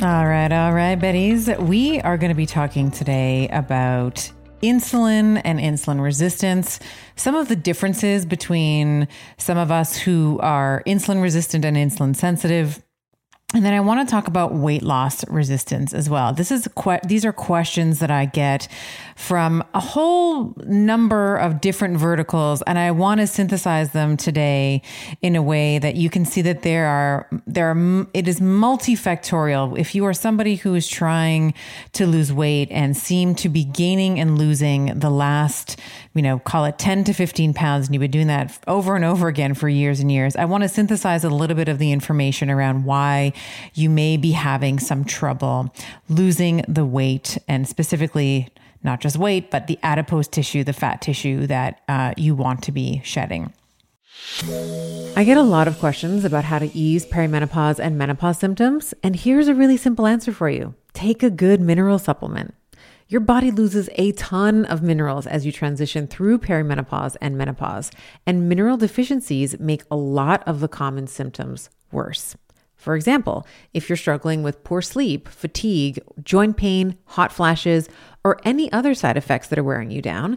All right, all right, Betties. We are going to be talking today about insulin and insulin resistance, some of the differences between some of us who are insulin resistant and insulin sensitive, and then I want to talk about weight loss resistance as well. This is que- these are questions that I get from a whole number of different verticals and I want to synthesize them today in a way that you can see that there are there are it is multifactorial. If you are somebody who is trying to lose weight and seem to be gaining and losing the last, you know, call it 10 to 15 pounds and you've been doing that over and over again for years and years, I want to synthesize a little bit of the information around why you may be having some trouble losing the weight and specifically not just weight, but the adipose tissue, the fat tissue that uh, you want to be shedding. I get a lot of questions about how to ease perimenopause and menopause symptoms, and here's a really simple answer for you take a good mineral supplement. Your body loses a ton of minerals as you transition through perimenopause and menopause, and mineral deficiencies make a lot of the common symptoms worse. For example, if you're struggling with poor sleep, fatigue, joint pain, hot flashes, or any other side effects that are wearing you down,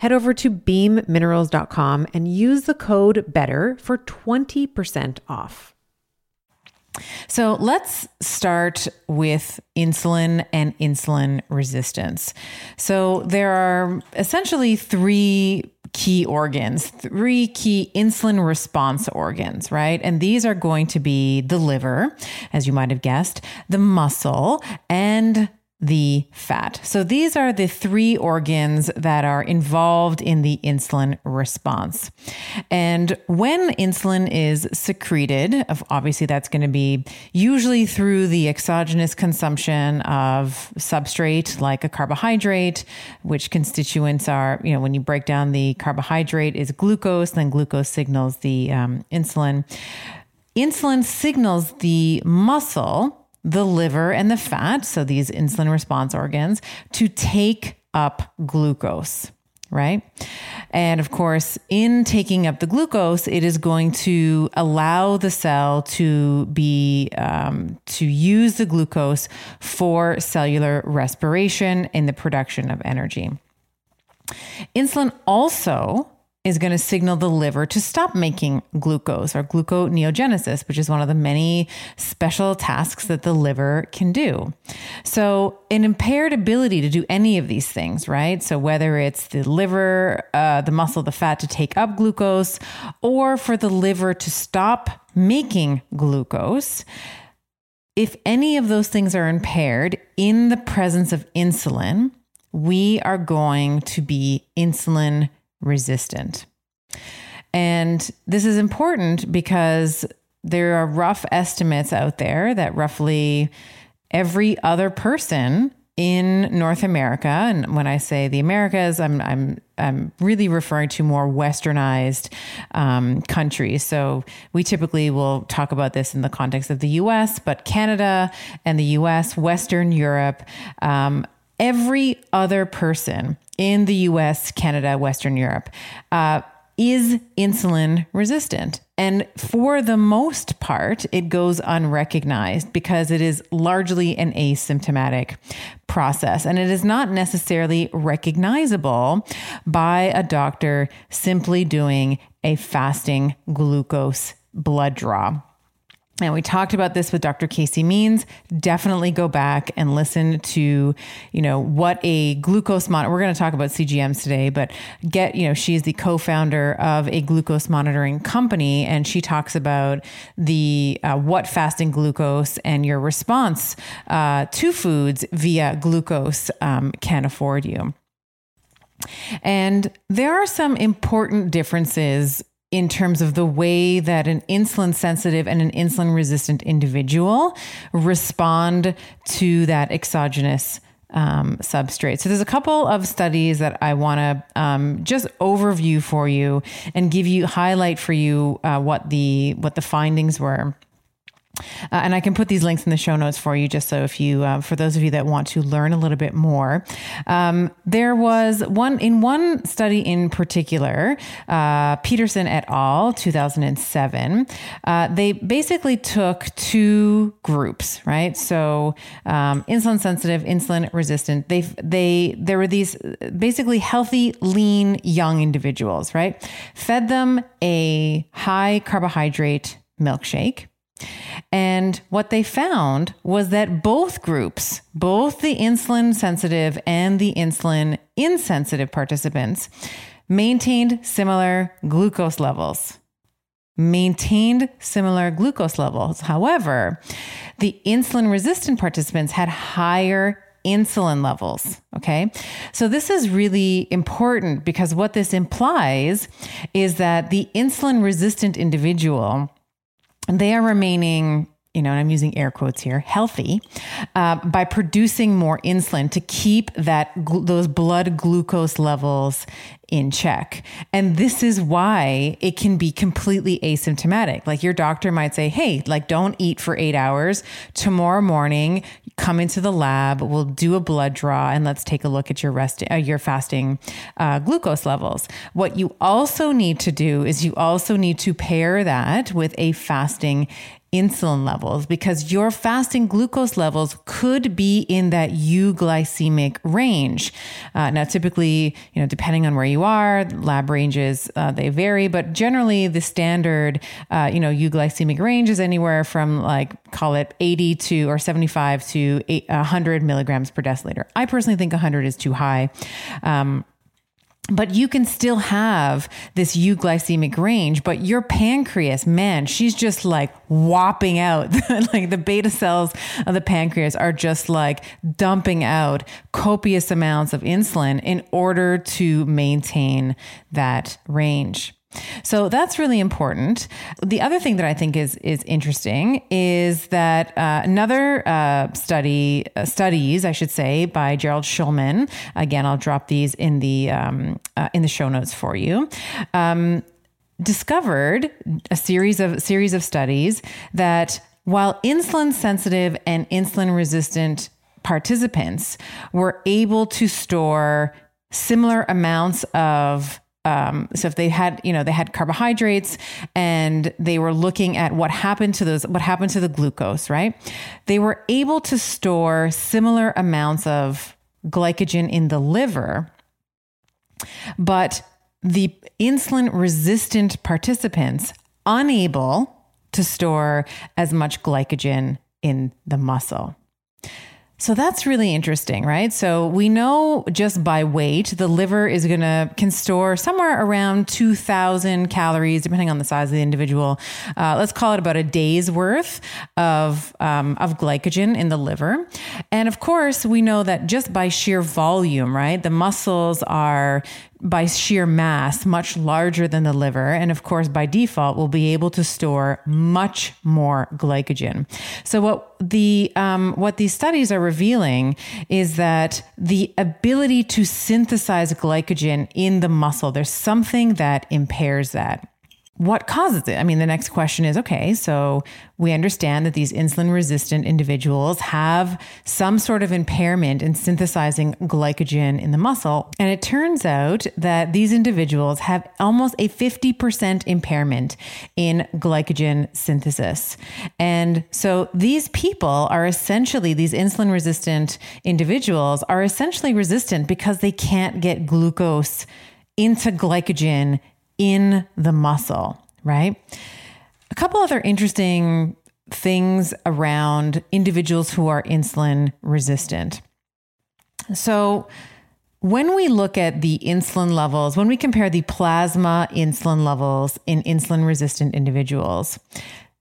Head over to beamminerals.com and use the code BETTER for 20% off. So let's start with insulin and insulin resistance. So there are essentially three key organs, three key insulin response organs, right? And these are going to be the liver, as you might have guessed, the muscle, and the fat. So these are the three organs that are involved in the insulin response. And when insulin is secreted, obviously that's going to be usually through the exogenous consumption of substrate like a carbohydrate, which constituents are, you know, when you break down the carbohydrate is glucose, then glucose signals the um, insulin. Insulin signals the muscle the liver and the fat, so these insulin response organs, to take up glucose, right? And of course, in taking up the glucose, it is going to allow the cell to be um, to use the glucose for cellular respiration in the production of energy. Insulin also is going to signal the liver to stop making glucose or gluconeogenesis, which is one of the many special tasks that the liver can do. So, an impaired ability to do any of these things, right? So, whether it's the liver, uh, the muscle, the fat to take up glucose, or for the liver to stop making glucose, if any of those things are impaired in the presence of insulin, we are going to be insulin resistant. And this is important because there are rough estimates out there that roughly every other person in North America, and when I say the Americas, I'm I'm I'm really referring to more westernized um, countries. So we typically will talk about this in the context of the U.S., but Canada and the U.S., Western Europe, um, every other person in the US, Canada, Western Europe uh, is insulin resistant. And for the most part, it goes unrecognized because it is largely an asymptomatic process. And it is not necessarily recognizable by a doctor simply doing a fasting glucose blood draw. And we talked about this with Dr. Casey Means. Definitely go back and listen to, you know, what a glucose monitor. We're going to talk about CGMs today, but get, you know, she's the co-founder of a glucose monitoring company, and she talks about the uh, what fasting glucose and your response uh, to foods via glucose um, can afford you. And there are some important differences in terms of the way that an insulin sensitive and an insulin resistant individual respond to that exogenous um, substrate. So there's a couple of studies that I want to um, just overview for you and give you highlight for you uh, what the what the findings were. Uh, and I can put these links in the show notes for you, just so if you, uh, for those of you that want to learn a little bit more. Um, there was one in one study in particular, uh, Petersen et al., 2007. Uh, they basically took two groups, right? So um, insulin sensitive, insulin resistant. They they there were these basically healthy, lean, young individuals, right? Fed them a high carbohydrate milkshake and what they found was that both groups, both the insulin sensitive and the insulin insensitive participants, maintained similar glucose levels. Maintained similar glucose levels. However, the insulin resistant participants had higher insulin levels. Okay. So this is really important because what this implies is that the insulin resistant individual they are remaining you know, and I'm using air quotes here, healthy, uh, by producing more insulin to keep that those blood glucose levels in check. And this is why it can be completely asymptomatic. Like your doctor might say, "Hey, like don't eat for 8 hours. Tomorrow morning, come into the lab, we'll do a blood draw and let's take a look at your rest uh, your fasting uh, glucose levels." What you also need to do is you also need to pair that with a fasting insulin levels because your fasting glucose levels could be in that euglycemic range. Uh, now, typically, you know, depending on where you are, lab ranges uh, they vary, but generally the standard, uh, you know, euglycemic range is anywhere from like call it 80 to or 75 to 100 milligrams per deciliter. I personally think 100 is too high. Um, but you can still have this euglycemic range but your pancreas man she's just like whopping out. Like the beta cells of the pancreas are just like dumping out copious amounts of insulin in order to maintain that range so that's really important. The other thing that I think is is interesting is that uh, another uh, study uh, studies, I should say, by Gerald Shulman. Again, I'll drop these in the um, uh, in the show notes for you. Um, discovered a series of series of studies that while insulin sensitive and insulin resistant participants were able to store similar amounts of um, so if they had you know they had carbohydrates and they were looking at what happened to those what happened to the glucose right? They were able to store similar amounts of glycogen in the liver but the insulin resistant participants unable to store as much glycogen in the muscle so that's really interesting, right? So we know just by weight, the liver is going to can store somewhere around 2000 calories, depending on the size of the individual. Uh, let's call it about a day's worth of, um, of glycogen in the liver. And of course, we know that just by sheer volume, right? The muscles are by sheer mass much larger than the liver and of course by default will be able to store much more glycogen. So what the um, what these studies are revealing is that the ability to synthesize glycogen in the muscle there's something that impairs that what causes it? I mean, the next question is okay, so we understand that these insulin resistant individuals have some sort of impairment in synthesizing glycogen in the muscle. And it turns out that these individuals have almost a 50% impairment in glycogen synthesis. And so these people are essentially, these insulin resistant individuals are essentially resistant because they can't get glucose into glycogen in the muscle, right? A couple other interesting things around individuals who are insulin resistant. So, when we look at the insulin levels, when we compare the plasma insulin levels in insulin resistant individuals,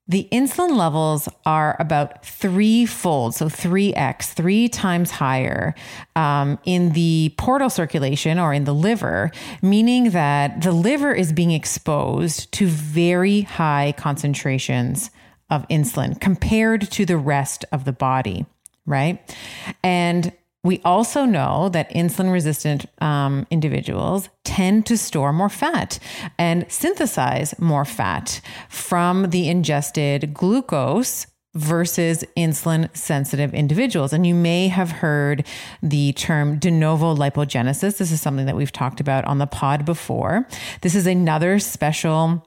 the insulin levels are about threefold, so 3x, three times higher um, in the portal circulation or in the liver, meaning that the liver is being exposed to very high concentrations of insulin compared to the rest of the body, right? And we also know that insulin resistant um, individuals tend to store more fat and synthesize more fat from the ingested glucose versus insulin sensitive individuals. And you may have heard the term de novo lipogenesis. This is something that we've talked about on the pod before. This is another special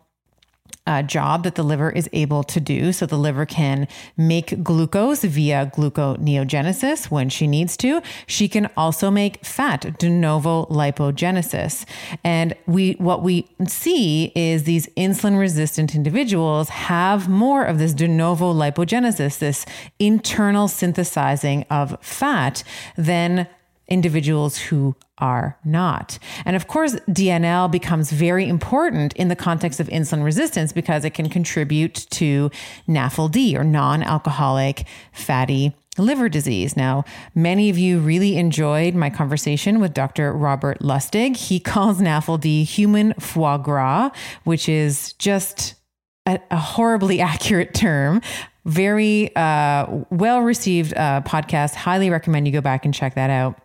uh, job that the liver is able to do. So the liver can make glucose via gluconeogenesis when she needs to. She can also make fat, de novo lipogenesis. And we what we see is these insulin resistant individuals have more of this de novo lipogenesis, this internal synthesizing of fat than individuals who are not. And of course, DNL becomes very important in the context of insulin resistance because it can contribute to NAFLD or non alcoholic fatty liver disease. Now, many of you really enjoyed my conversation with Dr. Robert Lustig. He calls NAFLD human foie gras, which is just a, a horribly accurate term. Very uh, well received uh, podcast. Highly recommend you go back and check that out.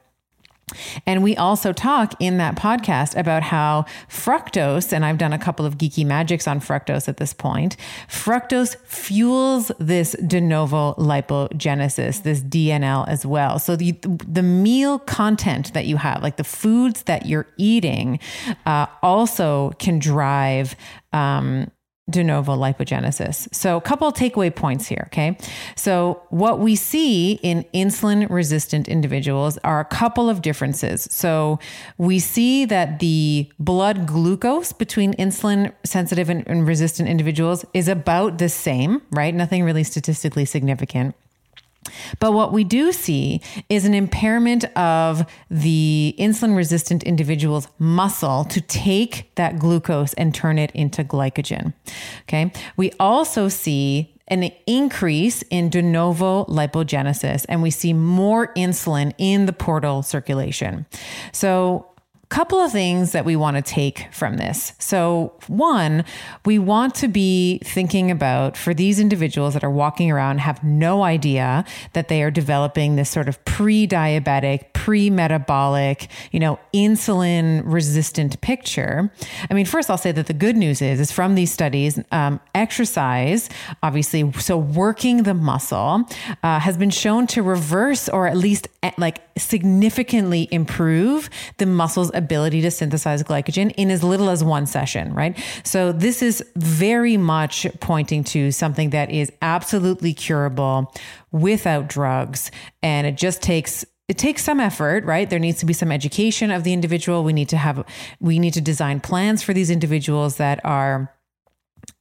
And we also talk in that podcast about how fructose, and I've done a couple of geeky magics on fructose at this point, fructose fuels this de novo lipogenesis, this DNL as well. So the, the meal content that you have, like the foods that you're eating, uh, also can drive um, de novo lipogenesis. So, a couple takeaway points here. Okay. So, what we see in insulin resistant individuals are a couple of differences. So, we see that the blood glucose between insulin sensitive and, and resistant individuals is about the same, right? Nothing really statistically significant. But what we do see is an impairment of the insulin resistant individual's muscle to take that glucose and turn it into glycogen. Okay. We also see an increase in de novo lipogenesis, and we see more insulin in the portal circulation. So, couple of things that we want to take from this. So, one, we want to be thinking about for these individuals that are walking around have no idea that they are developing this sort of pre-diabetic, pre-metabolic, you know, insulin resistant picture. I mean, first I'll say that the good news is is from these studies, um, exercise, obviously, so working the muscle uh, has been shown to reverse or at least eh, like significantly improve the muscle's ability to synthesize glycogen in as little as one session, right? So this is very much pointing to something that is absolutely curable without drugs. And it just takes it takes some effort, right? There needs to be some education of the individual. We need to have, we need to design plans for these individuals that are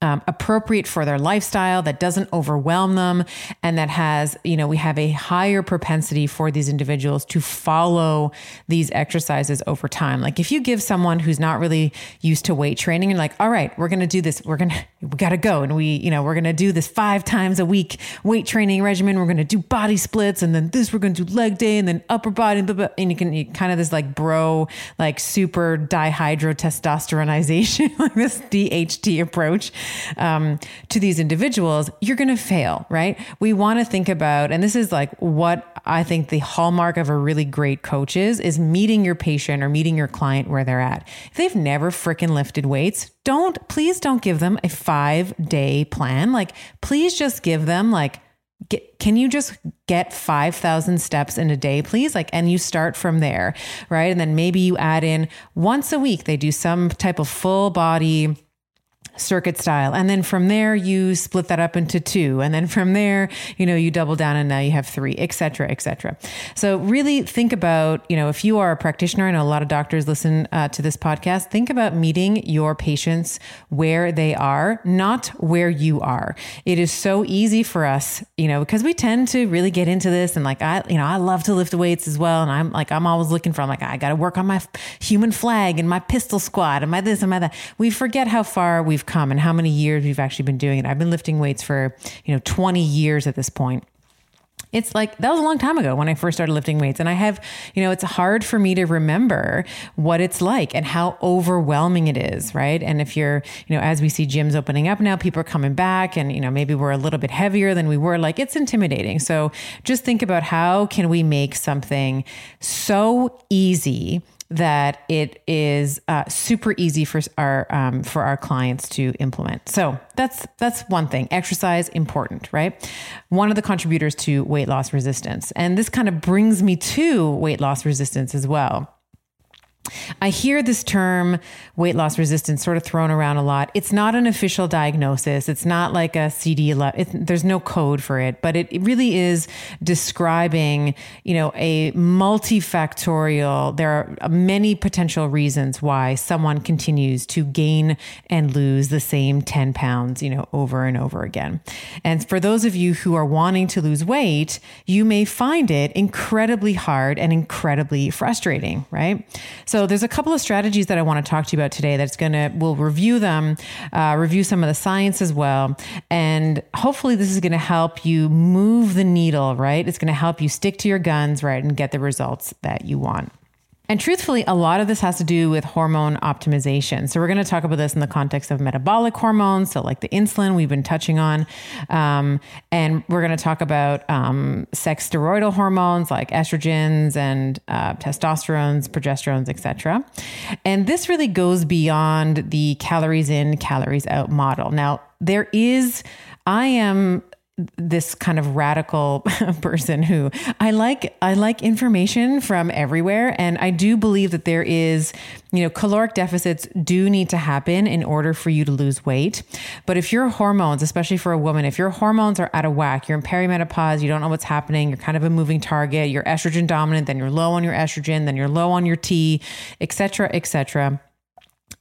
um, appropriate for their lifestyle, that doesn't overwhelm them, and that has, you know, we have a higher propensity for these individuals to follow these exercises over time. Like if you give someone who's not really used to weight training and like, all right, we're going to do this, we're going to, we got to go. And we, you know, we're going to do this five times a week weight training regimen. We're going to do body splits and then this, we're going to do leg day and then upper body. And, blah, blah, and you can you kind of this like bro, like super dihydrotestosteronization, like this DHT approach um, to these individuals, you're going to fail, right? We want to think about, and this is like what I think the hallmark of a really great coach is, is meeting your patient or meeting your client where they're at. If they've never freaking lifted weights, don't, please don't give them a five day plan. Like, please just give them like, Get, can you just get 5,000 steps in a day, please? Like, and you start from there, right? And then maybe you add in once a week, they do some type of full body circuit style. And then from there, you split that up into two. And then from there, you know, you double down and now you have three, et cetera, et cetera. So really think about, you know, if you are a practitioner, and a lot of doctors listen uh, to this podcast, think about meeting your patients where they are, not where you are. It is so easy for us, you know, because we tend to really get into this and like, I, you know, I love to lift weights as well. And I'm like, I'm always looking for, I'm like, I got to work on my human flag and my pistol squat and my this and my that. We forget how far we've come and how many years we've actually been doing it. I've been lifting weights for, you know, 20 years at this point. It's like that was a long time ago when I first started lifting weights. And I have, you know, it's hard for me to remember what it's like and how overwhelming it is, right? And if you're, you know, as we see gyms opening up now, people are coming back and, you know, maybe we're a little bit heavier than we were, like it's intimidating. So just think about how can we make something so easy that it is uh, super easy for our um, for our clients to implement. So that's that's one thing. Exercise important, right? One of the contributors to weight loss resistance, and this kind of brings me to weight loss resistance as well. I hear this term weight loss resistance sort of thrown around a lot. It's not an official diagnosis. It's not like a CD. there's no code for it, but it, it really is describing, you know, a multifactorial. There are uh, many potential reasons why someone continues to gain and lose the same 10 pounds, you know, over and over again. And for those of you who are wanting to lose weight, you may find it incredibly hard and incredibly frustrating, right? So so there's a couple of strategies that I want to talk to you about today that's to, we'll review them, uh, review some of the science as well. And hopefully this is to help you move the needle, right? It's to help you stick to your guns, right? And get the results that you want. And truthfully, a lot of this has to do with hormone optimization. So, we're going to talk about this in the context of metabolic hormones, so like the insulin we've been touching on. Um, and we're going to talk about um, sex steroidal hormones like estrogens and uh, testosterones, progesterones, etc. And this really goes beyond the calories in, calories out model. Now, there is I am this kind of radical person who I like I like information from everywhere. And I do believe that there is you know caloric deficits do need to happen in order for you to lose weight. But if your hormones especially for a woman if your hormones are out of whack you're in perimenopause you don't know what's happening you're kind of a moving target you're estrogen dominant then you're low on your estrogen then you're low on your T etc etc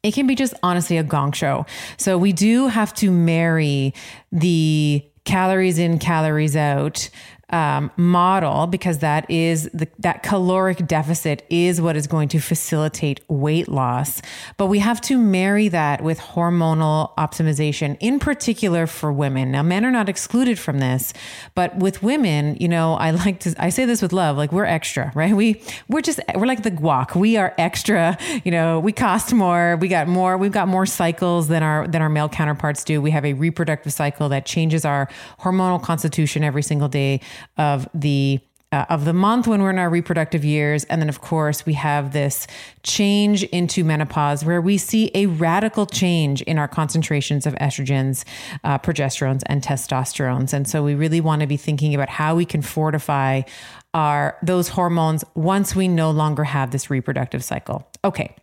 it can be just honestly a gong show. So we do have to marry the calories in, calories out um, model because that is the, that caloric deficit is what is going to facilitate weight loss. But we have to marry that with hormonal optimization, in particular for women. Now, men are not excluded from this, but with women, you know, I like to I say this with love, like we're extra, right? We we're just we're like the guac. We are extra. You know, we cost more. We got more. We've got more cycles than our than our male counterparts do. We have a reproductive cycle that changes our hormonal constitution every single day of the uh, of the month when we're in our reproductive years. And then, of course, we have this change into menopause where we see a radical change in our concentrations of estrogens, uh, progesterones, and testosterones. And so, we really want to be thinking about how we can fortify our those hormones once we no longer have this reproductive cycle. Okay.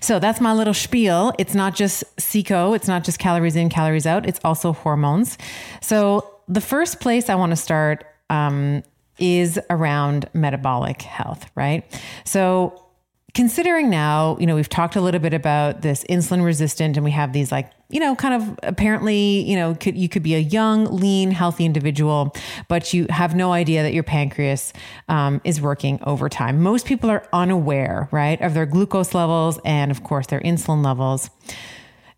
So that's my little spiel. It's not just CICO, it's not just calories in, calories out, it's also hormones. So the first place I want to start um, is around metabolic health, right? So, considering now, you know, we've talked a little bit about this insulin resistant, and we have these like, you know, kind of apparently, you know, could, you could be a young, lean, healthy individual, but you have no idea that your pancreas um, is working overtime. Most people are unaware, right, of their glucose levels and, of course, their insulin levels.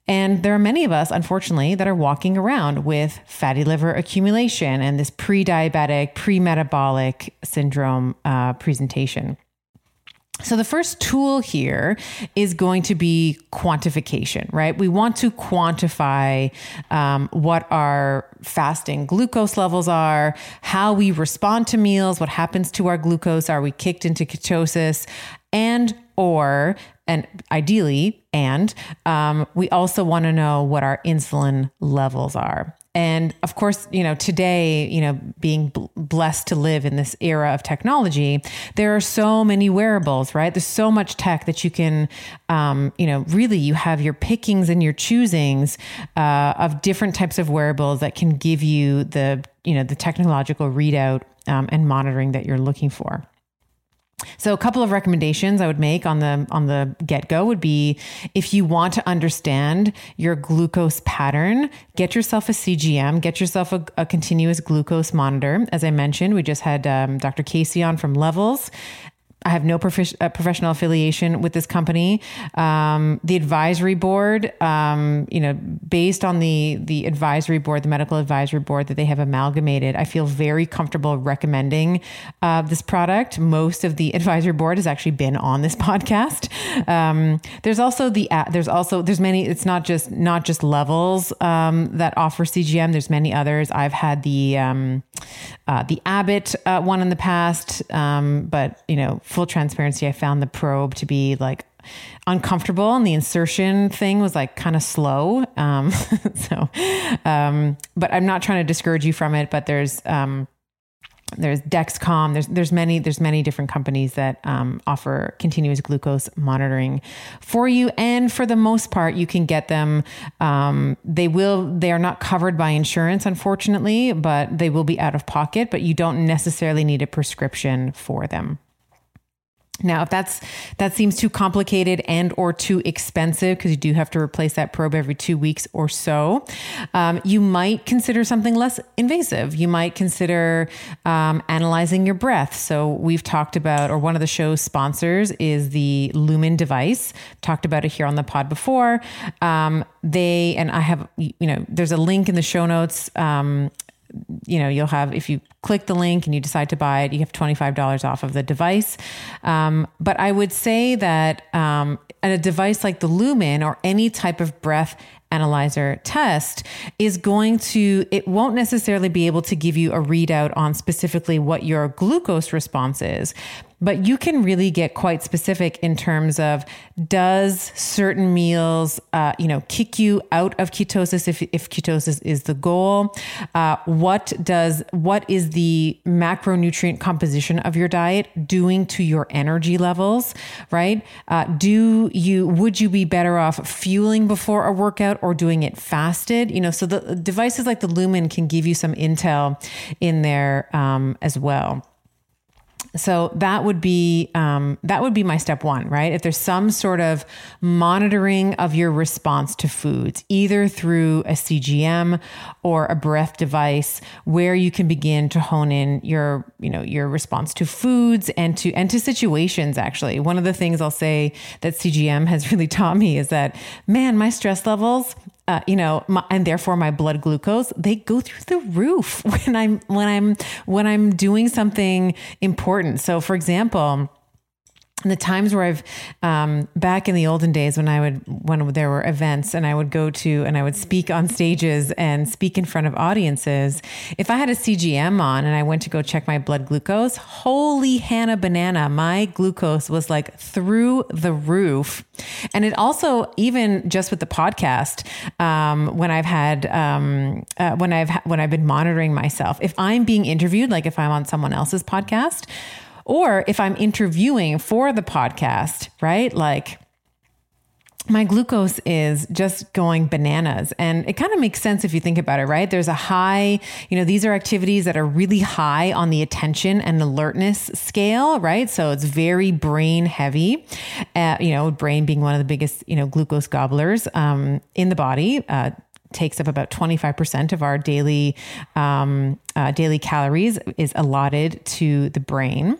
And there are many of us, unfortunately, that are walking around with fatty liver accumulation and this pre diabetic, pre metabolic syndrome uh, presentation. So, the first tool here is going to be quantification, right? We want to quantify um, what our fasting glucose levels are, how we respond to meals, what happens to our glucose, are we kicked into ketosis, and or and ideally, and um, we also want to know what our insulin levels are. and of course, you know, today, you know, being bl- blessed to live in this era of technology, there are so many wearables, right? There's so much tech that you can, um, you know, really you have your pickings and your choosings uh, of different types of wearables that can give you the, you know, the technological readout um, and monitoring that you're looking for. So a couple of recommendations I would make on the on the get-go would be if you want to understand your glucose pattern, get yourself a CGM, get yourself a, a continuous glucose monitor. As I mentioned, we just had um, Dr. Casey on from Levels I have no uh, professional affiliation with this company. Um, the advisory board, um, you know, based on the the advisory board, the medical advisory board that they have amalgamated, I feel very comfortable recommending uh, this product. Most of the advisory board has actually been on this podcast. Um, there's also the uh, there's also there's many. It's not just not just levels um, that offer CGM. There's many others. I've had the um, uh, the Abbott uh, one in the past, um, but you know full transparency, I found the probe to be like uncomfortable and the insertion thing was like kind of slow. Um, so, um, but I'm not trying to discourage you from it, but there's, um, there's Dexcom. There's there's many there's many different companies that um, offer continuous glucose monitoring for you, and for the most part, you can get them. Um, they will they are not covered by insurance, unfortunately, but they will be out of pocket. But you don't necessarily need a prescription for them. Now, if that's that seems too complicated and or too expensive because you do have to replace that probe every two weeks or so, um, you might consider something less invasive. You might consider um, analyzing your breath. So we've talked about, or one of the show's sponsors is the Lumen device. Talked about it here on the pod before. Um, they and I have, you know, there's a link in the show notes um, you know, you'll have, if you click the link and you decide to buy it, you have $25 off of the device. Um, but I would say that um, a device like the Lumen or any type of breath analyzer test is going to, it won't necessarily be able to give you a readout on specifically what your glucose response is, but you can really get quite specific in terms of does certain meals, uh, you know, kick you out of ketosis if, if ketosis is the goal? Uh, what does, what is the macronutrient composition of your diet doing to your energy levels, right? Uh, do you, would you be better off fueling before a workout or doing it fasted? You know, so the devices like the Lumen can give you some intel in there um, as well. So that would be um, that would be my step one, right? If there's some sort of monitoring of your response to foods, either through a CGM or a breath device, where you can begin to hone in your you know your response to foods and to and to situations. Actually, one of the things I'll say that CGM has really taught me is that man, my stress levels uh, you know, my, and therefore my blood glucose, they go through the roof when I'm when I'm when I'm doing something important. So, for example, the times where I've um, back in the olden days when I would when there were events and I would go to and I would speak on stages and speak in front of audiences. If I had a CGM on and I went to go check my blood glucose, holy Hannah banana, my glucose was like through the roof. And it also even just with the podcast um, when I've had um, uh, when I've when I've been monitoring myself, if I'm being interviewed, like if I'm on someone else's podcast or if I'm interviewing for the podcast, right? Like, my glucose is just going bananas. And it kind of makes sense if you think about it, right? There's a high, you know, these are activities that are really high on the attention and alertness scale, right? So it's very brain heavy, uh, you know, brain being one of the biggest, you know, glucose gobblers um, in the body. Uh, takes up about 25% of our daily um, uh, daily calories is allotted to the brain.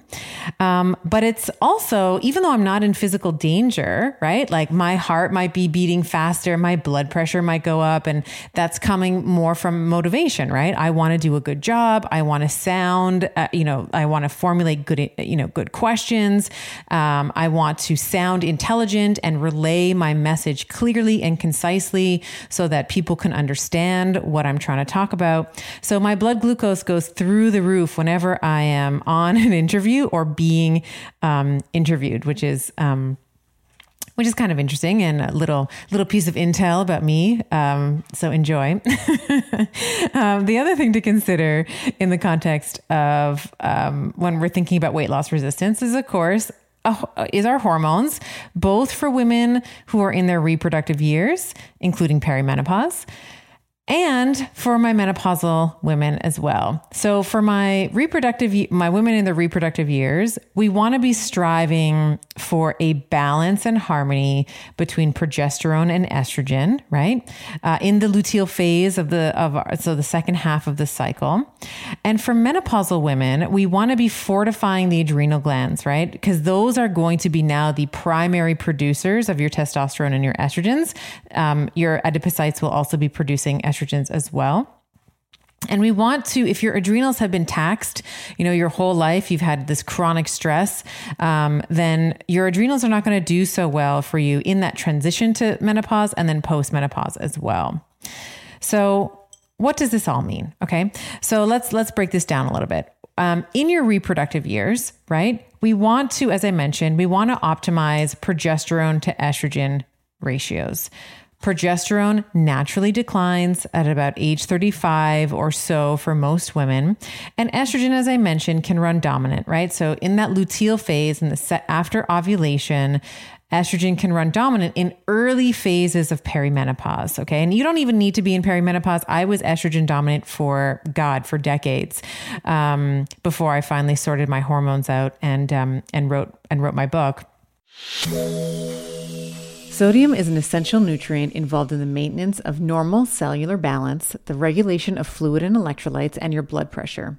Um, but it's also, even though I'm not in physical danger, right? Like my heart might be beating faster, my blood pressure might go up, and that's coming more from motivation, right? I want to do a good job. I want to sound, uh, you know, I want to formulate good, you know, good questions. Um, I want to sound intelligent and relay my message clearly and concisely so that people can understand what I'm trying to talk about. So my blood glucose goes through the roof whenever I am on an interview or being um, interviewed, which is um, which is kind of interesting and a little little piece of intel about me. Um, so enjoy. um, the other thing to consider in the context of um, when we're thinking about weight loss resistance is, of course, is our hormones, both for women who are in their reproductive years, including perimenopause, and for my menopausal women as well. So for my reproductive my women in the reproductive years, we want to be striving for a balance and harmony between progesterone and estrogen, right? Uh, in the luteal phase of the of our, so the second half of the cycle. And for menopausal women, we want to be fortifying the adrenal glands, right? Because those are going to be now the primary producers of your testosterone and your estrogens. Um, your adipocytes will also be producing estrogen estrogens as well. And we want to, if your adrenals have been taxed, you know, your whole life, you've had this chronic stress, um, then your adrenals are not going to do so well for you in that transition to menopause and then post menopause as well. So, what does this all mean? Okay, so let's let's break this down a little bit. Um, in your reproductive years, right? We want to, as I mentioned, we want to optimize progesterone to estrogen ratios. Progesterone naturally declines at about age 35 or so for most women. And estrogen, as I mentioned, can run dominant, right? So in that luteal phase and the set after ovulation, estrogen can run dominant in early phases of perimenopause. Okay. And you don't even need to be in perimenopause. I was estrogen dominant for God for decades um, before I finally sorted my hormones out and um, and wrote and wrote my book. Sodium is an essential nutrient involved in the maintenance of normal cellular balance, the regulation of fluid and electrolytes, and your blood pressure.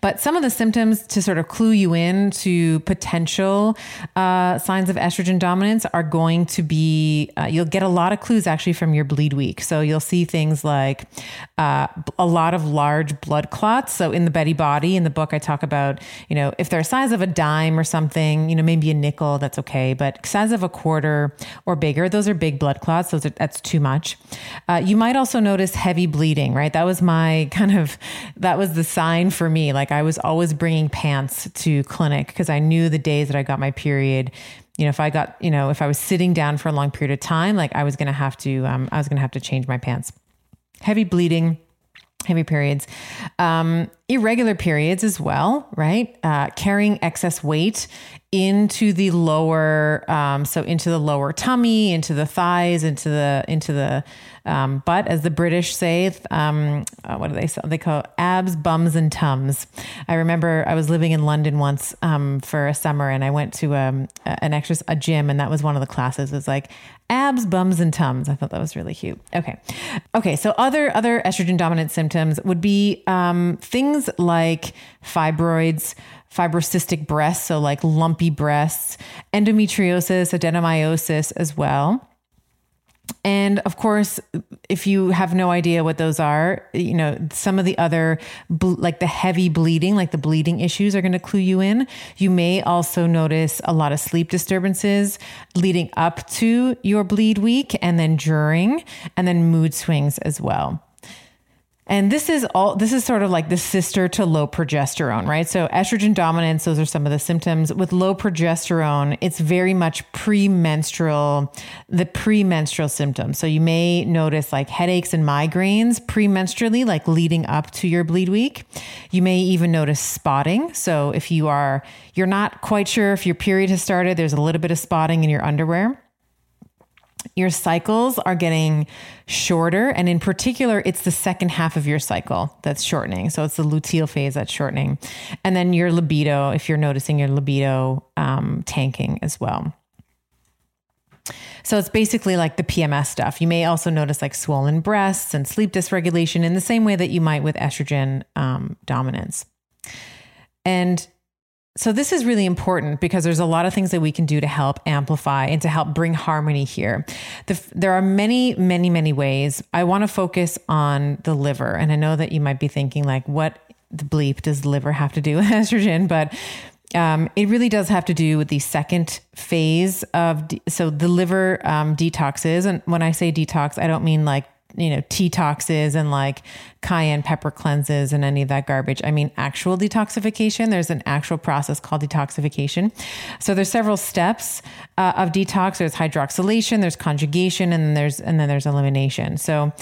But some of the symptoms to sort of clue you in to potential uh, signs of estrogen dominance are going to be uh, you'll get a lot of clues actually from your bleed week. So you'll see things like uh, a lot of large blood clots. So in the Betty Body in the book, I talk about you know if they're a size of a dime or something, you know maybe a nickel, that's okay. But size of a quarter or bigger, those are big blood clots. Those are that's too much. Uh, you might also notice heavy bleeding. Right, that was my kind of that was the sign for me me. Like I was always bringing pants to clinic because I knew the days that I got my period. You know, if I got, you know, if I was sitting down for a long period of time, like I was going to have to, um, I was going to have to change my pants. Heavy bleeding, heavy periods, um, irregular periods as well, right? Uh, carrying excess weight into the lower, um, so into the lower tummy, into the thighs, into the into the um, butt, as the British say. Um, uh, what do they say? They call abs, bums, and tums. I remember I was living in London once um, for a summer, and I went to um, an exercise a gym, and that was one of the classes. It was like abs, bums, and tums. I thought that was really cute. Okay, okay. So other other estrogen dominant symptoms would be um, things like fibroids fibrocystic breasts, so like lumpy breasts, endometriosis, adenomyosis as well. And of course, if you have no idea what those are, you know, some of the other, like the heavy bleeding, like the bleeding issues are going to clue you in. You may also notice a lot of sleep disturbances leading up to your bleed week and then during, and then mood swings as well. And this is all this is sort of like the sister to low progesterone, right? So estrogen dominance, those are some of the symptoms. With low progesterone, it's very much premenstrual, the premenstrual symptoms. So you may notice like headaches and migraines premenstrually, like leading up to your bleed week. You may even notice spotting. So if you are you're not quite sure if your period has started, there's a little bit of spotting in your underwear your cycles are getting shorter. And in particular, it's the second half of your cycle that's shortening. So it's the luteal phase that's shortening. And then your libido, if you're noticing your libido um, tanking as well. So it's basically like the PMS stuff. You may also notice like swollen breasts and sleep dysregulation in the same way that you might with estrogen um, dominance. And so this is really important because there's a lot of things that we can do to help amplify and to help bring harmony here. The, there are many, many, many ways. I want to focus on the liver, and I know that you might be thinking like, what the bleep does the liver have to do with estrogen? But um, it really does have to do with the second phase of de- so the liver um, detoxes. And when I say detox, I don't mean like you know, detoxes and like cayenne pepper cleanses and any of that garbage. I mean, actual detoxification. There's an actual process called detoxification. So there's several steps uh, of detox. There's hydroxylation, there's conjugation, and then there's and then there's elimination. So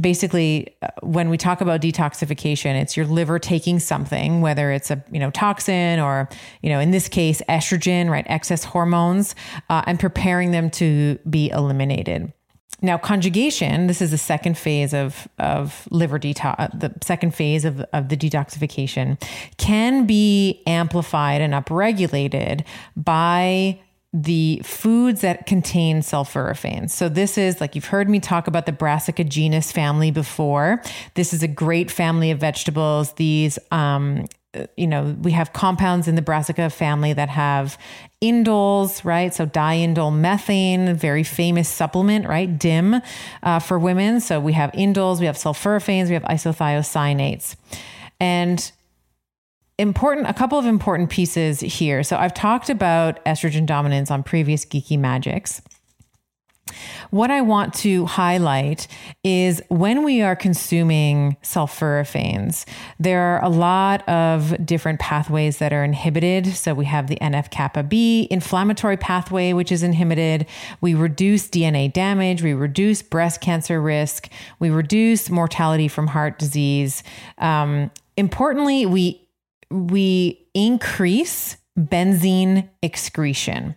basically, uh, when we talk about detoxification, it's your liver taking something, whether it's a you know toxin or you know in this case estrogen, right, excess hormones, uh, and preparing them to be eliminated. Now, conjugation, this is the second phase of, of liver detox, the second phase of, of the detoxification, can be amplified and upregulated by the foods that contain sulforaphanes. So this is like you've heard me talk about the Brassica genus family before. This is a great family of vegetables. These um, you know, we have compounds in the Brassica family that have indoles, right? So diindole methane, very famous supplement, right? DIM uh, for women. So we have indoles, we have sulforaphanes, we have isothiocyanates. And important a couple of important pieces here. So I've talked about estrogen dominance on previous geeky magics. What I want to highlight is when we are consuming sulforaphanes, there are a lot of different pathways that are inhibited. So we have the NF kappa B inflammatory pathway, which is inhibited. We reduce DNA damage, we reduce breast cancer risk, we reduce mortality from heart disease. Um, importantly, we we increase benzene excretion.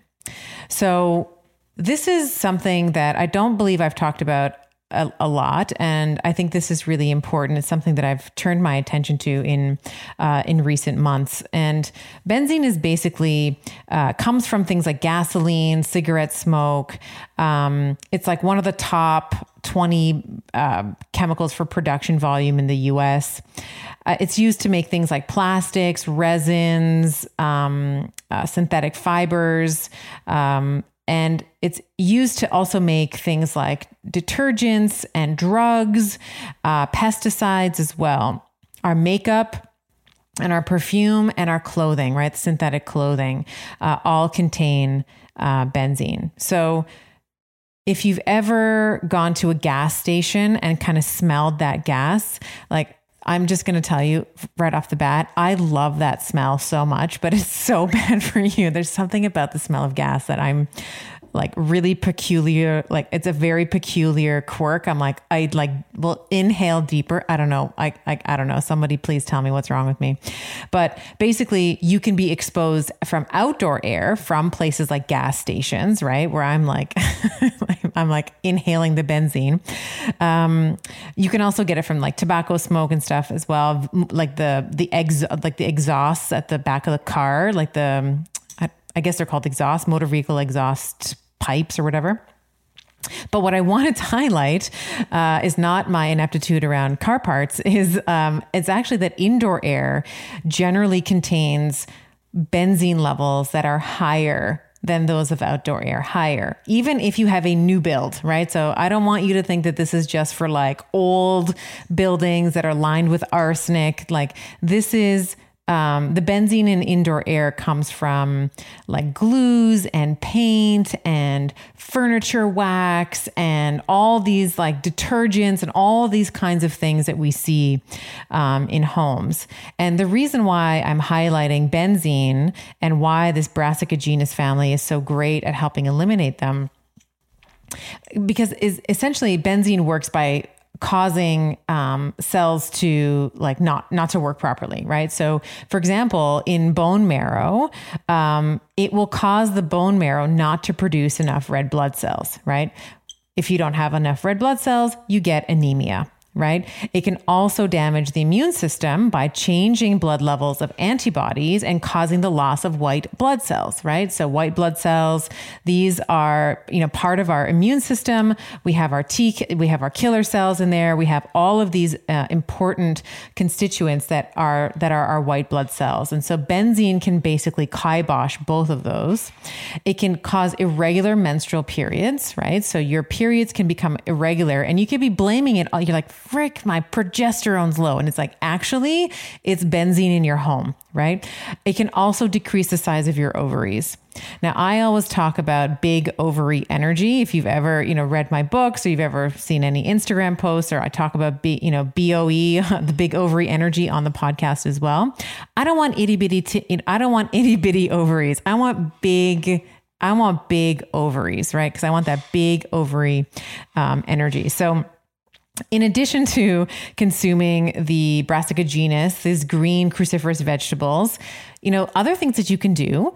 So this is something that I don't believe I've talked about a, a, lot, and I think this is really important. It's something that I've turned my attention to in uh, in recent months. And benzene is basically uh, comes from things like gasoline, cigarette smoke. Um, it's like one of the top 20 uh, chemicals for production volume in the US. Uh, it's used to make things like plastics, resins, um, uh, synthetic fibers, um, and it's used to also make things like detergents and drugs, uh, pesticides as well. Our makeup and our perfume and our clothing, right? Synthetic clothing, uh, all contain uh, benzene. So, if you've ever gone to a gas station and kind of smelled that gas, like I'm just going to tell you right off the bat, I love that smell so much, but it's so bad for you. There's something about the smell of gas that I'm like really peculiar like it's a very peculiar quirk. I'm like i'd like well inhale deeper. I don't know. I, I i don't know. Somebody please tell me what's wrong with me. But basically you can be exposed from outdoor air from places like gas stations right? Where i'm like i'm like inhaling the benzene. Um, you can also get it from like tobacco smoke and stuff as well. Like the the ex like the exhausts at the back of the car like the I guess they're called exhaust, motor vehicle exhaust pipes or whatever. But what I wanted to highlight uh, is not my ineptitude around car parts. Is um, it's actually that indoor air generally contains benzene levels that are higher than those of outdoor air, higher, even if you have a new build, right? So I don't want you to think that this is just for like old buildings that are lined with arsenic. Like this is um, the benzene in indoor air comes from like glues and paint and furniture wax and all these like detergents and all these kinds of things that we see um, in homes. And the reason why I'm highlighting benzene and why this Brassica genus family is so great at helping eliminate them because is essentially benzene works by causing um, cells to like not not to work properly right? So for example in bone marrow um, it will cause the bone marrow not to produce enough red blood cells right? If you don't have enough red blood cells you get anemia right? It can also damage the immune system by changing blood levels of antibodies and causing the loss of white blood cells, right? So white blood cells, these are, you know, part of our immune system. We have our T, we have our killer cells in there. We have all of these uh, important constituents that are that are our white blood cells. And so benzene can basically kibosh both of those. It can cause irregular menstrual periods, right? So your periods can become irregular and you could be blaming it. You're like, frick, my progesterone's low. And it's like, actually, it's benzene in your home, right? It can also decrease the size of your ovaries. Now, I always talk about big ovary energy. If you've ever, you know, read my books or you've ever seen any Instagram posts or I talk about, B, you know, BOE, the big ovary energy on the podcast as well. I don't want itty bitty, t- I don't want itty bitty ovaries. I want big I want big ovaries, right? Because I want that big ovary um, energy. So, in addition to consuming the brassica genus, these green cruciferous vegetables, you know, other things that you can do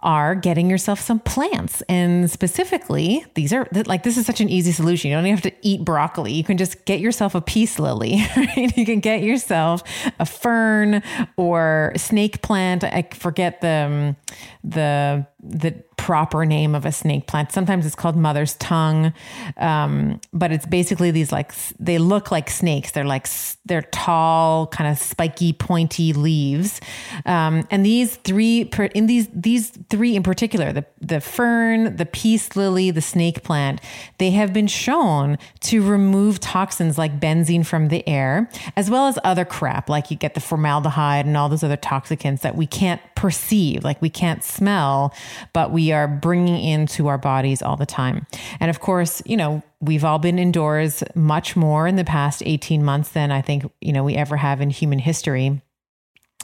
are getting yourself some plants. And specifically, these are like, this is such an easy solution. You don't even have to eat broccoli. You can just get yourself a peace lily, right? You can get yourself a fern or snake plant. I forget the, um, the, the proper name of a snake plant. Sometimes it's called mother's tongue, um, but it's basically these like they look like snakes. They're like they're tall, kind of spiky, pointy leaves. Um, and these three in these these three in particular, the the fern, the peace lily, the snake plant, they have been shown to remove toxins like benzene from the air, as well as other crap like you get the formaldehyde and all those other toxicants that we can't perceive, like we can't smell, but we are bringing into our bodies all the time. And of course, you know, we've all been indoors much more in the past 18 months than I think, you know, we ever have in human history.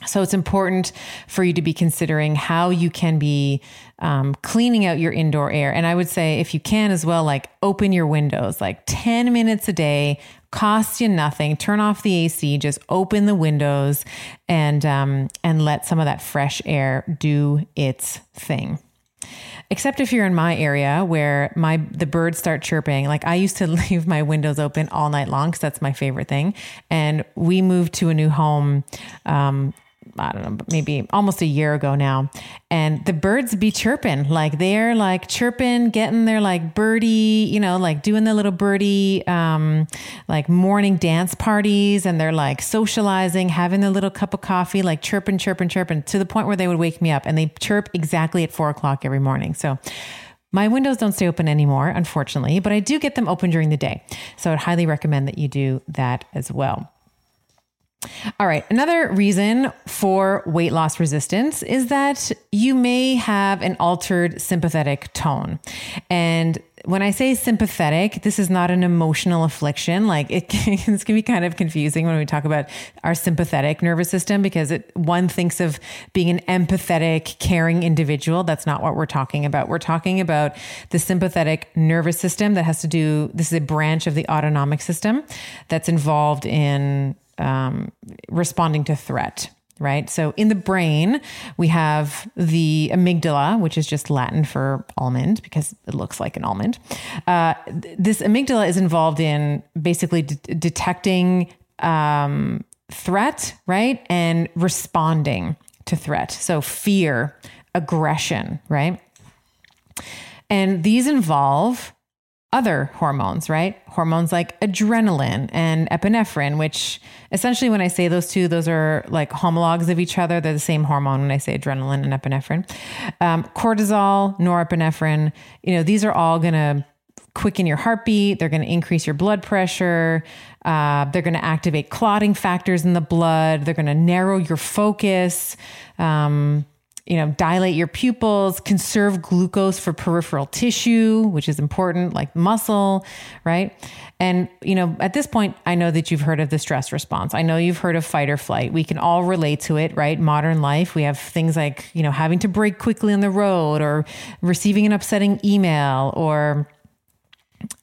So it's important for you to be considering how you can be um, cleaning out your indoor air. And I would say, if you can as well, like open your windows like 10 minutes a day, costs you nothing. Turn off the AC, just open the windows and, um, and let some of that fresh air do its thing. Except if you're in my area where my the birds start chirping. Like i used to leave my windows open all night long because that's my favorite thing. And we moved to a new home um, I don't know, maybe almost a year ago now. And the birds be chirping, like they're like chirping, getting their like birdie, you know, like doing the little birdie, um, like morning dance parties. And they're like socializing, having a little cup of coffee, like chirping, chirping, chirping to the point where they would wake me up and they chirp exactly at four o'clock every morning. So, my windows don't stay open anymore, unfortunately, but I do get them open during the day. So I'd highly recommend that you do that as well. All right. Another reason for weight loss resistance is that you may have an altered sympathetic tone. And when I say sympathetic, this is not an emotional affliction. Like it can, this can be kind of confusing when we talk about our sympathetic nervous system because it, one thinks of being an empathetic, caring individual. That's not what we're talking about. We're talking about the sympathetic nervous system that has to do, this is a branch of the autonomic system that's involved in um, responding to threat right? So in the brain, we have the amygdala, which is just Latin for almond because it looks like an almond. Uh, this amygdala is involved in basically de- detecting um, threat, right? And responding to threat. So fear, aggression, right? And these involve other hormones, right? Hormones like adrenaline and epinephrine, which essentially, when I say those two, those are like homologs of each other. They're the same hormone when I say adrenaline and epinephrine. Um, cortisol, norepinephrine, you know, these are all going to quicken your heartbeat. They're going to increase your blood pressure. Uh, they're going to activate clotting factors in the blood. They're going to narrow your focus. Um, you know, dilate your pupils, conserve glucose for peripheral tissue, which is important, like muscle, right? And, you know, at this point, I know that you've heard of the stress response. I know you've heard of fight or flight. We can all relate to it, right? Modern life, we have things like, you know, having to brake quickly on the road or receiving an upsetting email or,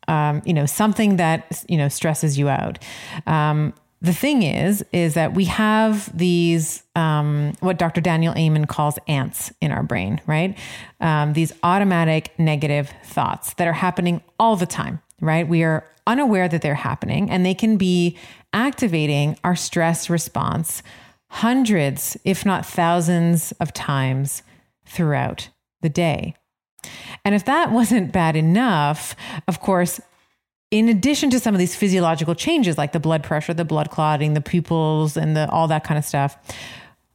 um, you know, something that, you know, stresses you out. Um, the thing is, is that we have these, um, what Dr. Daniel Amen calls ants in our brain, right? Um, these automatic negative thoughts that are happening all the time, right? We are unaware that they're happening and they can be activating our stress response hundreds, if not thousands of times throughout the day. And if that wasn't bad enough, of course, in addition to some of these physiological changes like the blood pressure, the blood clotting, the pupils, and the, all that kind of stuff,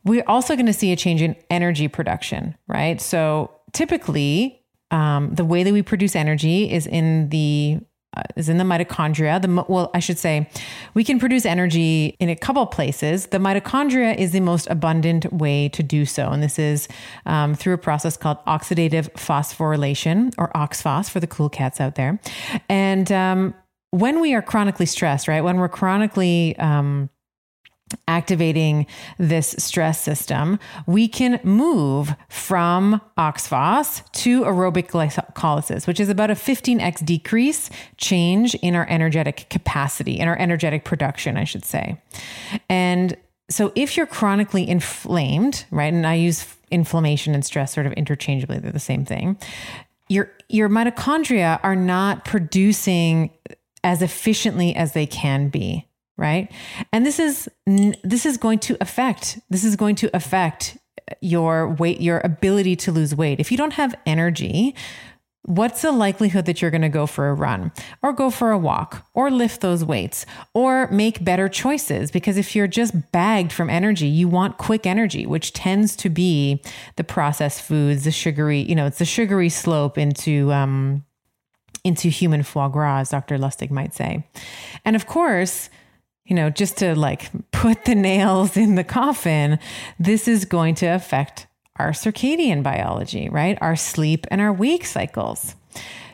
we're also going to see a change in energy production, right? So typically, um, the way that we produce energy is in the is in the mitochondria. The well, I should say, we can produce energy in a couple places. The mitochondria is the most abundant way to do so, and this is um, through a process called oxidative phosphorylation, or OXPHOS for the cool cats out there. And um, when we are chronically stressed, right, when we're chronically um, activating this stress system, we can move from OXPHOS to aerobic glycolysis, which is about a 15x decrease change in our energetic capacity, in our energetic production, I should say. And so if you're chronically inflamed, right, and I use inflammation and stress sort of interchangeably, they're the same thing. Your your mitochondria are not producing as efficiently as they can be right? And this is this is going to affect this is going to affect your weight your ability to lose weight. If you don't have energy what's the likelihood that you're going to go for a run or go for a walk or lift those weights or make better choices? Because if you're just bagged from energy you want quick energy which tends to be the processed foods the sugary you know it's the sugary slope into um into human foie gras as dr lustig might say. And of course you know, just to like put the nails in the coffin, this is going to affect our circadian biology, right? Our sleep and our wake cycles.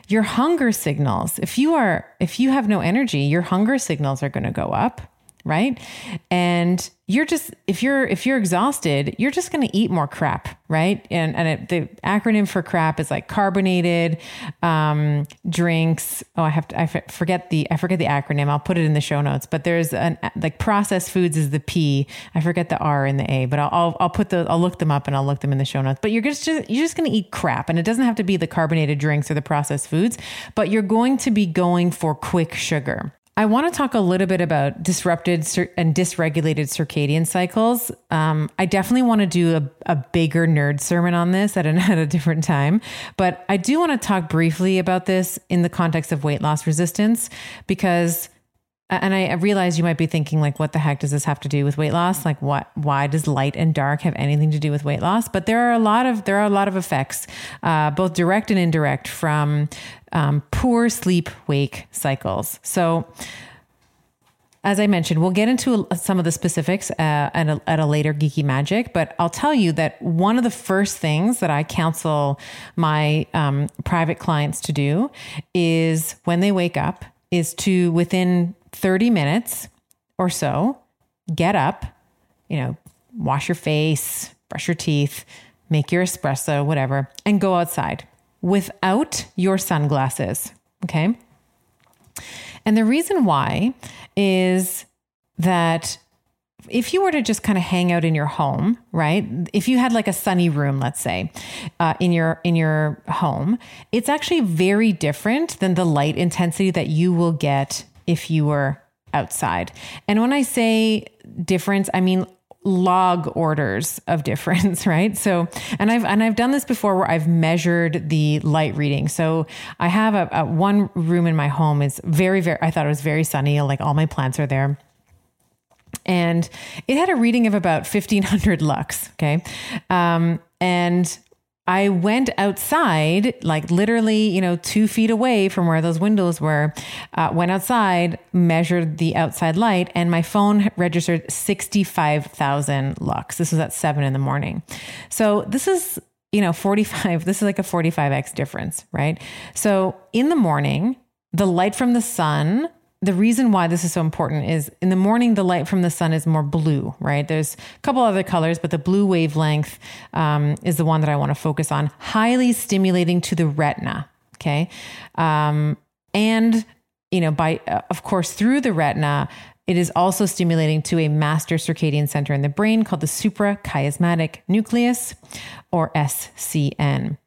Your hunger signals. If you are if you have no energy, your hunger signals are going to go up right? And you're just if you're if you're exhausted, you're just going to eat more crap, right? And and it, the acronym for crap is like carbonated um, drinks. Oh, I have to I forget the I forget the acronym. I'll put it in the show notes. But there's an like processed foods is the P. I forget the R and the A, but I'll I'll, I'll put the I'll look them up and I'll look them in the show notes. But you're just you're just going to eat crap, and it doesn't have to be the carbonated drinks or the processed foods, but you're going to be going for quick sugar. I want to talk a little bit about disrupted and dysregulated circadian cycles. Um, I definitely want to do a, a, bigger nerd sermon on this at, at a different time, but I do want to talk briefly about this in the context of weight loss resistance because and I realize you might be thinking like what the heck does this have to do with weight loss? Like what why does light and dark have anything to do with weight loss? But there are a lot of there are a lot of effects uh, both direct and indirect from um, poor sleep wake cycles. So as I mentioned, we'll get into some of the specifics uh, at, a, at a later Geeky Magic, but I'll tell you that one of the first things that I counsel my um, private clients to do is when they wake up, is to within 30 minutes or so, get up, you know, wash your face, brush your teeth, make your espresso, whatever, and go outside without your sunglasses. Okay. And the reason why is that if you were to just kind of hang out in your home, right? If you had like a sunny room, let's say, uh, in your in your home, it's actually very different than the light intensity that you will get if you were outside. And when I say difference, I mean log orders of difference, right? So, and I've and I've done this before where I've measured the light reading. So, I have a, a one room in my home is very very I thought it was very sunny, like all my plants are there. And it had a reading of about 1500 lux, okay? Um, and I went outside, like literally, you know, two feet away from where those windows were. Uh, went outside, measured the outside light, and my phone registered 65,000 lux. This was at seven in the morning. So this is, you know, 45, this is like a 45x difference, right? So in the morning, the light from the sun the reason why this is so important is in the morning, the light from the sun is more blue, right? There's a couple other colors, but the blue wavelength um, is the one that I want to focus on. Highly stimulating to the retina, okay? Um, and you know, by, uh, of course, through the retina, it is also stimulating to a master circadian center in the brain called the suprachiasmatic nucleus or SCN.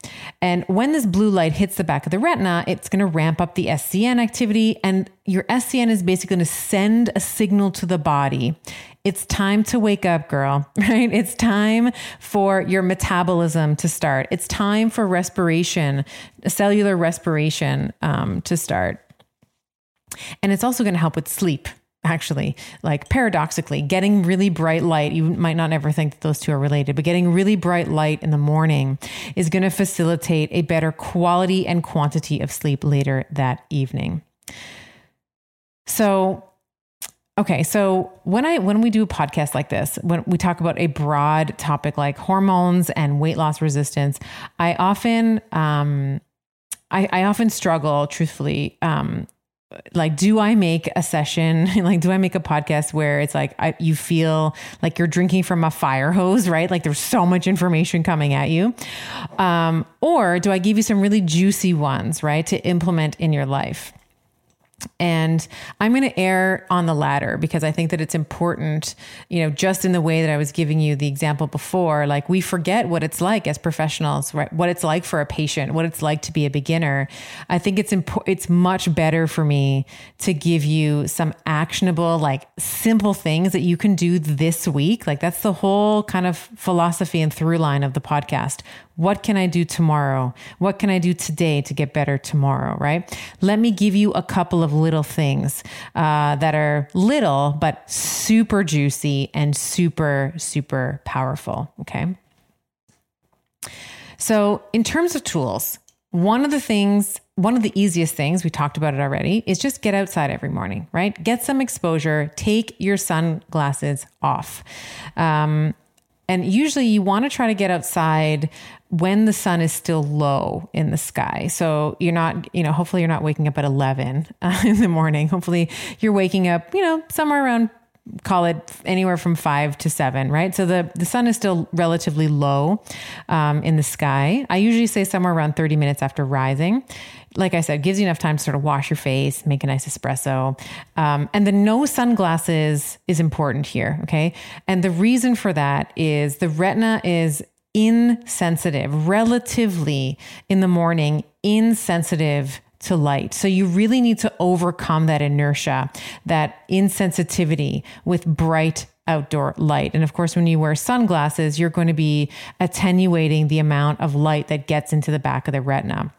And when this blue light hits the back of the retina, it's going to ramp up the SCN activity. And your SCN is basically going to send a signal to the body. It's time to wake up, girl, right? It's time for your metabolism to start. It's time for respiration, cellular respiration um, to start. And it's also going to help with sleep actually like paradoxically getting really bright light you might not ever think that those two are related but getting really bright light in the morning is going to facilitate a better quality and quantity of sleep later that evening. So okay so when i when we do a podcast like this when we talk about a broad topic like hormones and weight loss resistance i often um I, I often struggle truthfully um like do i make a session? Like do i make a podcast where it's like I, you feel like you're drinking from a fire hose right? Like there's so much information coming at you. Um, or do i give you some really juicy ones right to implement in your life and I'm going to err on the latter because I think that it's important, you know, just in the way that I was giving you the example before, like we forget what it's like as professionals, right? What it's like for a patient, what it's like to be a beginner. I think it's important, it's much better for me to give you some actionable, like simple things that you can do this week. Like that's the whole kind of philosophy and through line of the podcast. What can I do tomorrow? What can I do today to get better tomorrow? Right? Let me give you a couple of little things uh, that are little, but super juicy and super, super powerful. Okay. So, in terms of tools, one of the things, one of the easiest things, we talked about it already, is just get outside every morning, right? Get some exposure, take your sunglasses off. Um, and usually you want to try to get outside when the sun is still low in the sky. So you're not, you know, hopefully you're not waking up at 11 uh, in the morning. Hopefully you're waking up, you know, somewhere around call it anywhere from five to seven, right? So the, the sun is still relatively low um, in the sky. I usually say somewhere around 30 minutes after rising. Like I said, gives you enough time to sort of wash your face, make a nice espresso. Um, and the no sunglasses is important here, okay? And the reason for that is the retina is insensitive, relatively in the morning, insensitive to light. So you really need to overcome that inertia, that insensitivity with bright outdoor light. And of course, when you wear sunglasses, you're going to be attenuating the amount of light that gets into the back of the retina.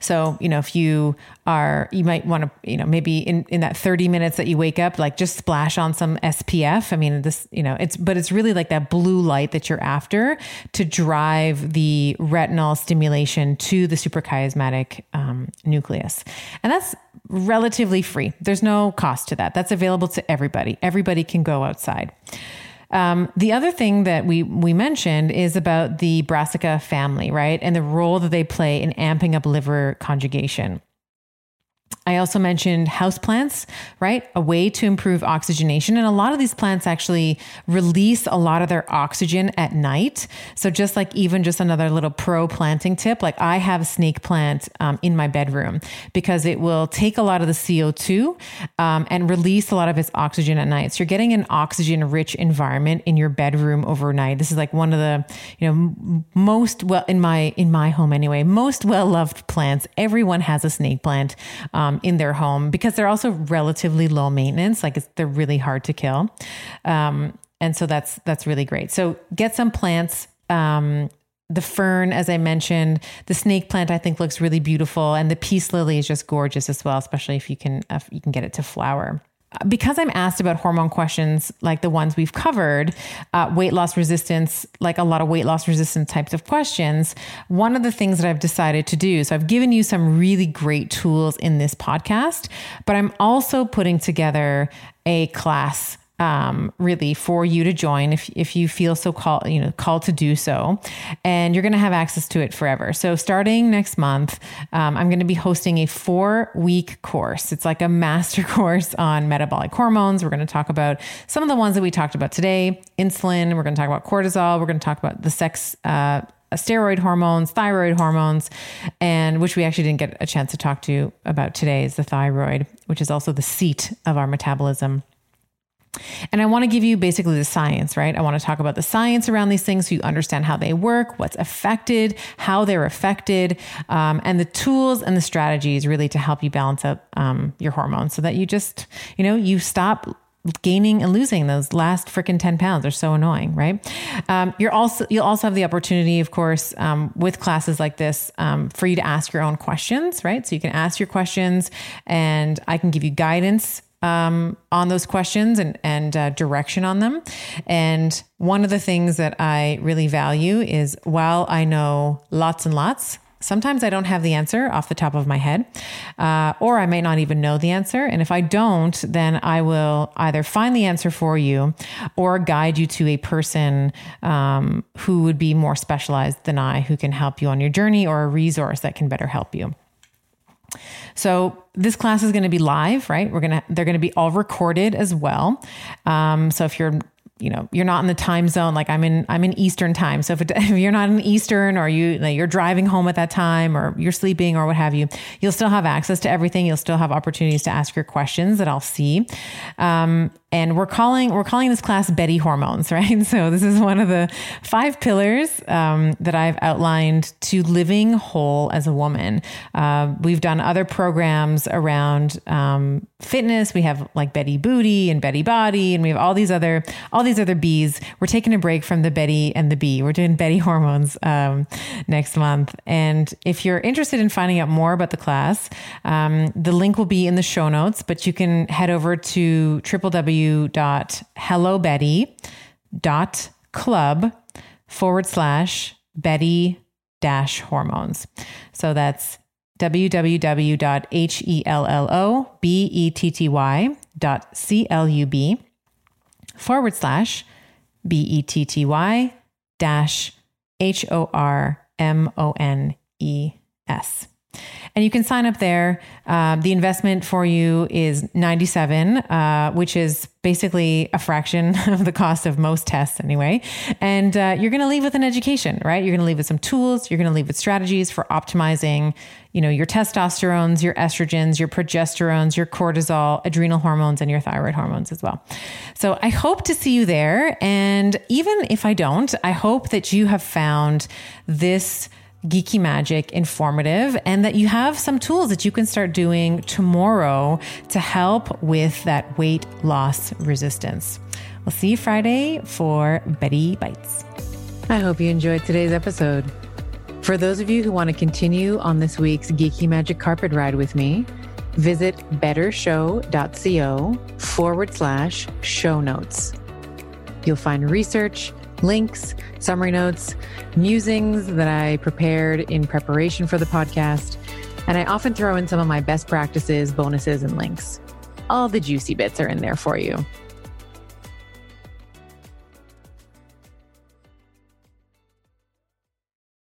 So, you know, if you are, you might want to, you know, maybe in, in that 30 minutes that you wake up, like just splash on some SPF. I mean, this, you know, it's, but it's really like that blue light that you're after to drive the retinal stimulation to the suprachiasmatic um, nucleus. And that's relatively free. There's no cost to that. That's available to everybody. Everybody can go outside. Um, the other thing that we we mentioned is about the brassica family, right, and the role that they play in amping up liver conjugation. I also mentioned houseplants, right? A way to improve oxygenation. And a lot of these plants actually release a lot of their oxygen at night. So, just like even just another little pro planting tip, like I have a snake plant um, in my bedroom because it will take a lot of the CO2 um, and release a lot of its oxygen at night. So, you're getting an oxygen rich environment in your bedroom overnight. This is like one of the, you know, most well, in my, in my home anyway, most well loved plants. Everyone has a snake plant. Um, in their home because they're also relatively low maintenance. Like they're really hard to kill. Um, and so that's, that's really great. So get some plants, um, the fern, as I mentioned, the snake plant I think looks really beautiful, and the peace lily is just gorgeous as well, especially if you can if you can get it to flower because I'm asked about hormone questions like the ones we've covered, uh, weight loss resistance, like a lot of weight loss resistant types of questions, one of the things that I've decided to do, so I've given you some really great tools in this podcast, but I'm also putting together a class um, really for you to join if, if you feel so called, you know, called to do so. And you're going to have access to it forever. So starting next month, um, I'm going to be hosting a four week course. It's like a master course on metabolic hormones. We're going to talk about some of the ones that we talked about today, insulin. We're going to talk about cortisol. We're going to talk about the sex, uh, steroid hormones, thyroid hormones, and which we actually didn't get a chance to talk to about today is the thyroid, which is also the seat of our metabolism. And I want to give you basically the science, right? I want to talk about the science around these things so you understand how they work, what's affected, how they're affected, um, and the tools and the strategies really to help you balance out um, your hormones so that you just, you know, you stop gaining and losing those last freaking 10 pounds. Are so annoying right? Um, you're also you'll also have the opportunity of course um, with classes like this um, for you to ask your own questions right? So you can ask your questions and i can give you guidance um, on those questions and, and uh, direction on them. And one of the things that I really value is while I know lots and lots, sometimes I don't have the answer off the top of my head, uh, or I may not even know the answer. And if I don't, then I will either find the answer for you or guide you to a person um, who would be more specialized than I, who can help you on your journey or a resource that can better help you. So this class is going to be live, right? We're gonna they're going to be all recorded as well. Um, so if you're you know you're not in the time zone like i'm in i'm in eastern time so if, it, if you're not in eastern or you like, you're driving home at that time or you're sleeping or what have you you'll still have access to everything you'll still have opportunities to ask your questions that i'll see um, and we're calling we're calling this class Betty hormones, right? So this is one of the five pillars um, that I've outlined to living whole as a woman. Uh, we've done other programs around um, fitness. We have like Betty Booty and Betty Body, and we have all these other all these other B's. We're taking a break from the Betty and the B. We're doing Betty hormones um, next month. And if you're interested in finding out more about the class, um, the link will be in the show notes. But you can head over to www www.hellobetty.club forward slash Betty dash hormones. So that's www.hellobetty.club forward slash B E T T Y dash H O R M O N E S. And you can sign up there. Uh, the investment for you is 97, uh, which is basically a fraction of the cost of most tests anyway. And uh, you're going to leave with an education, right? You're going to leave with some tools. You're going to leave with strategies for optimizing, you know, your testosterones, your estrogens, your progesterones, your cortisol, adrenal hormones, and your thyroid hormones as well. So I hope to see you there. And even if I don't, I hope that you have found this geeky magic informative and that you have some tools that you can start doing tomorrow to help with that weight loss resistance. We'll see you Friday for Betty Bites. I hope you enjoyed today's episode. For those of you who want to continue on this week's Geeky Magic Carpet Ride with me, visit bettershow.co forward slash show notes. You'll find research, links, summary notes, musings that I prepared in preparation for the podcast, and I often throw in some of my best practices, bonuses, and links. All the juicy bits are in there for you.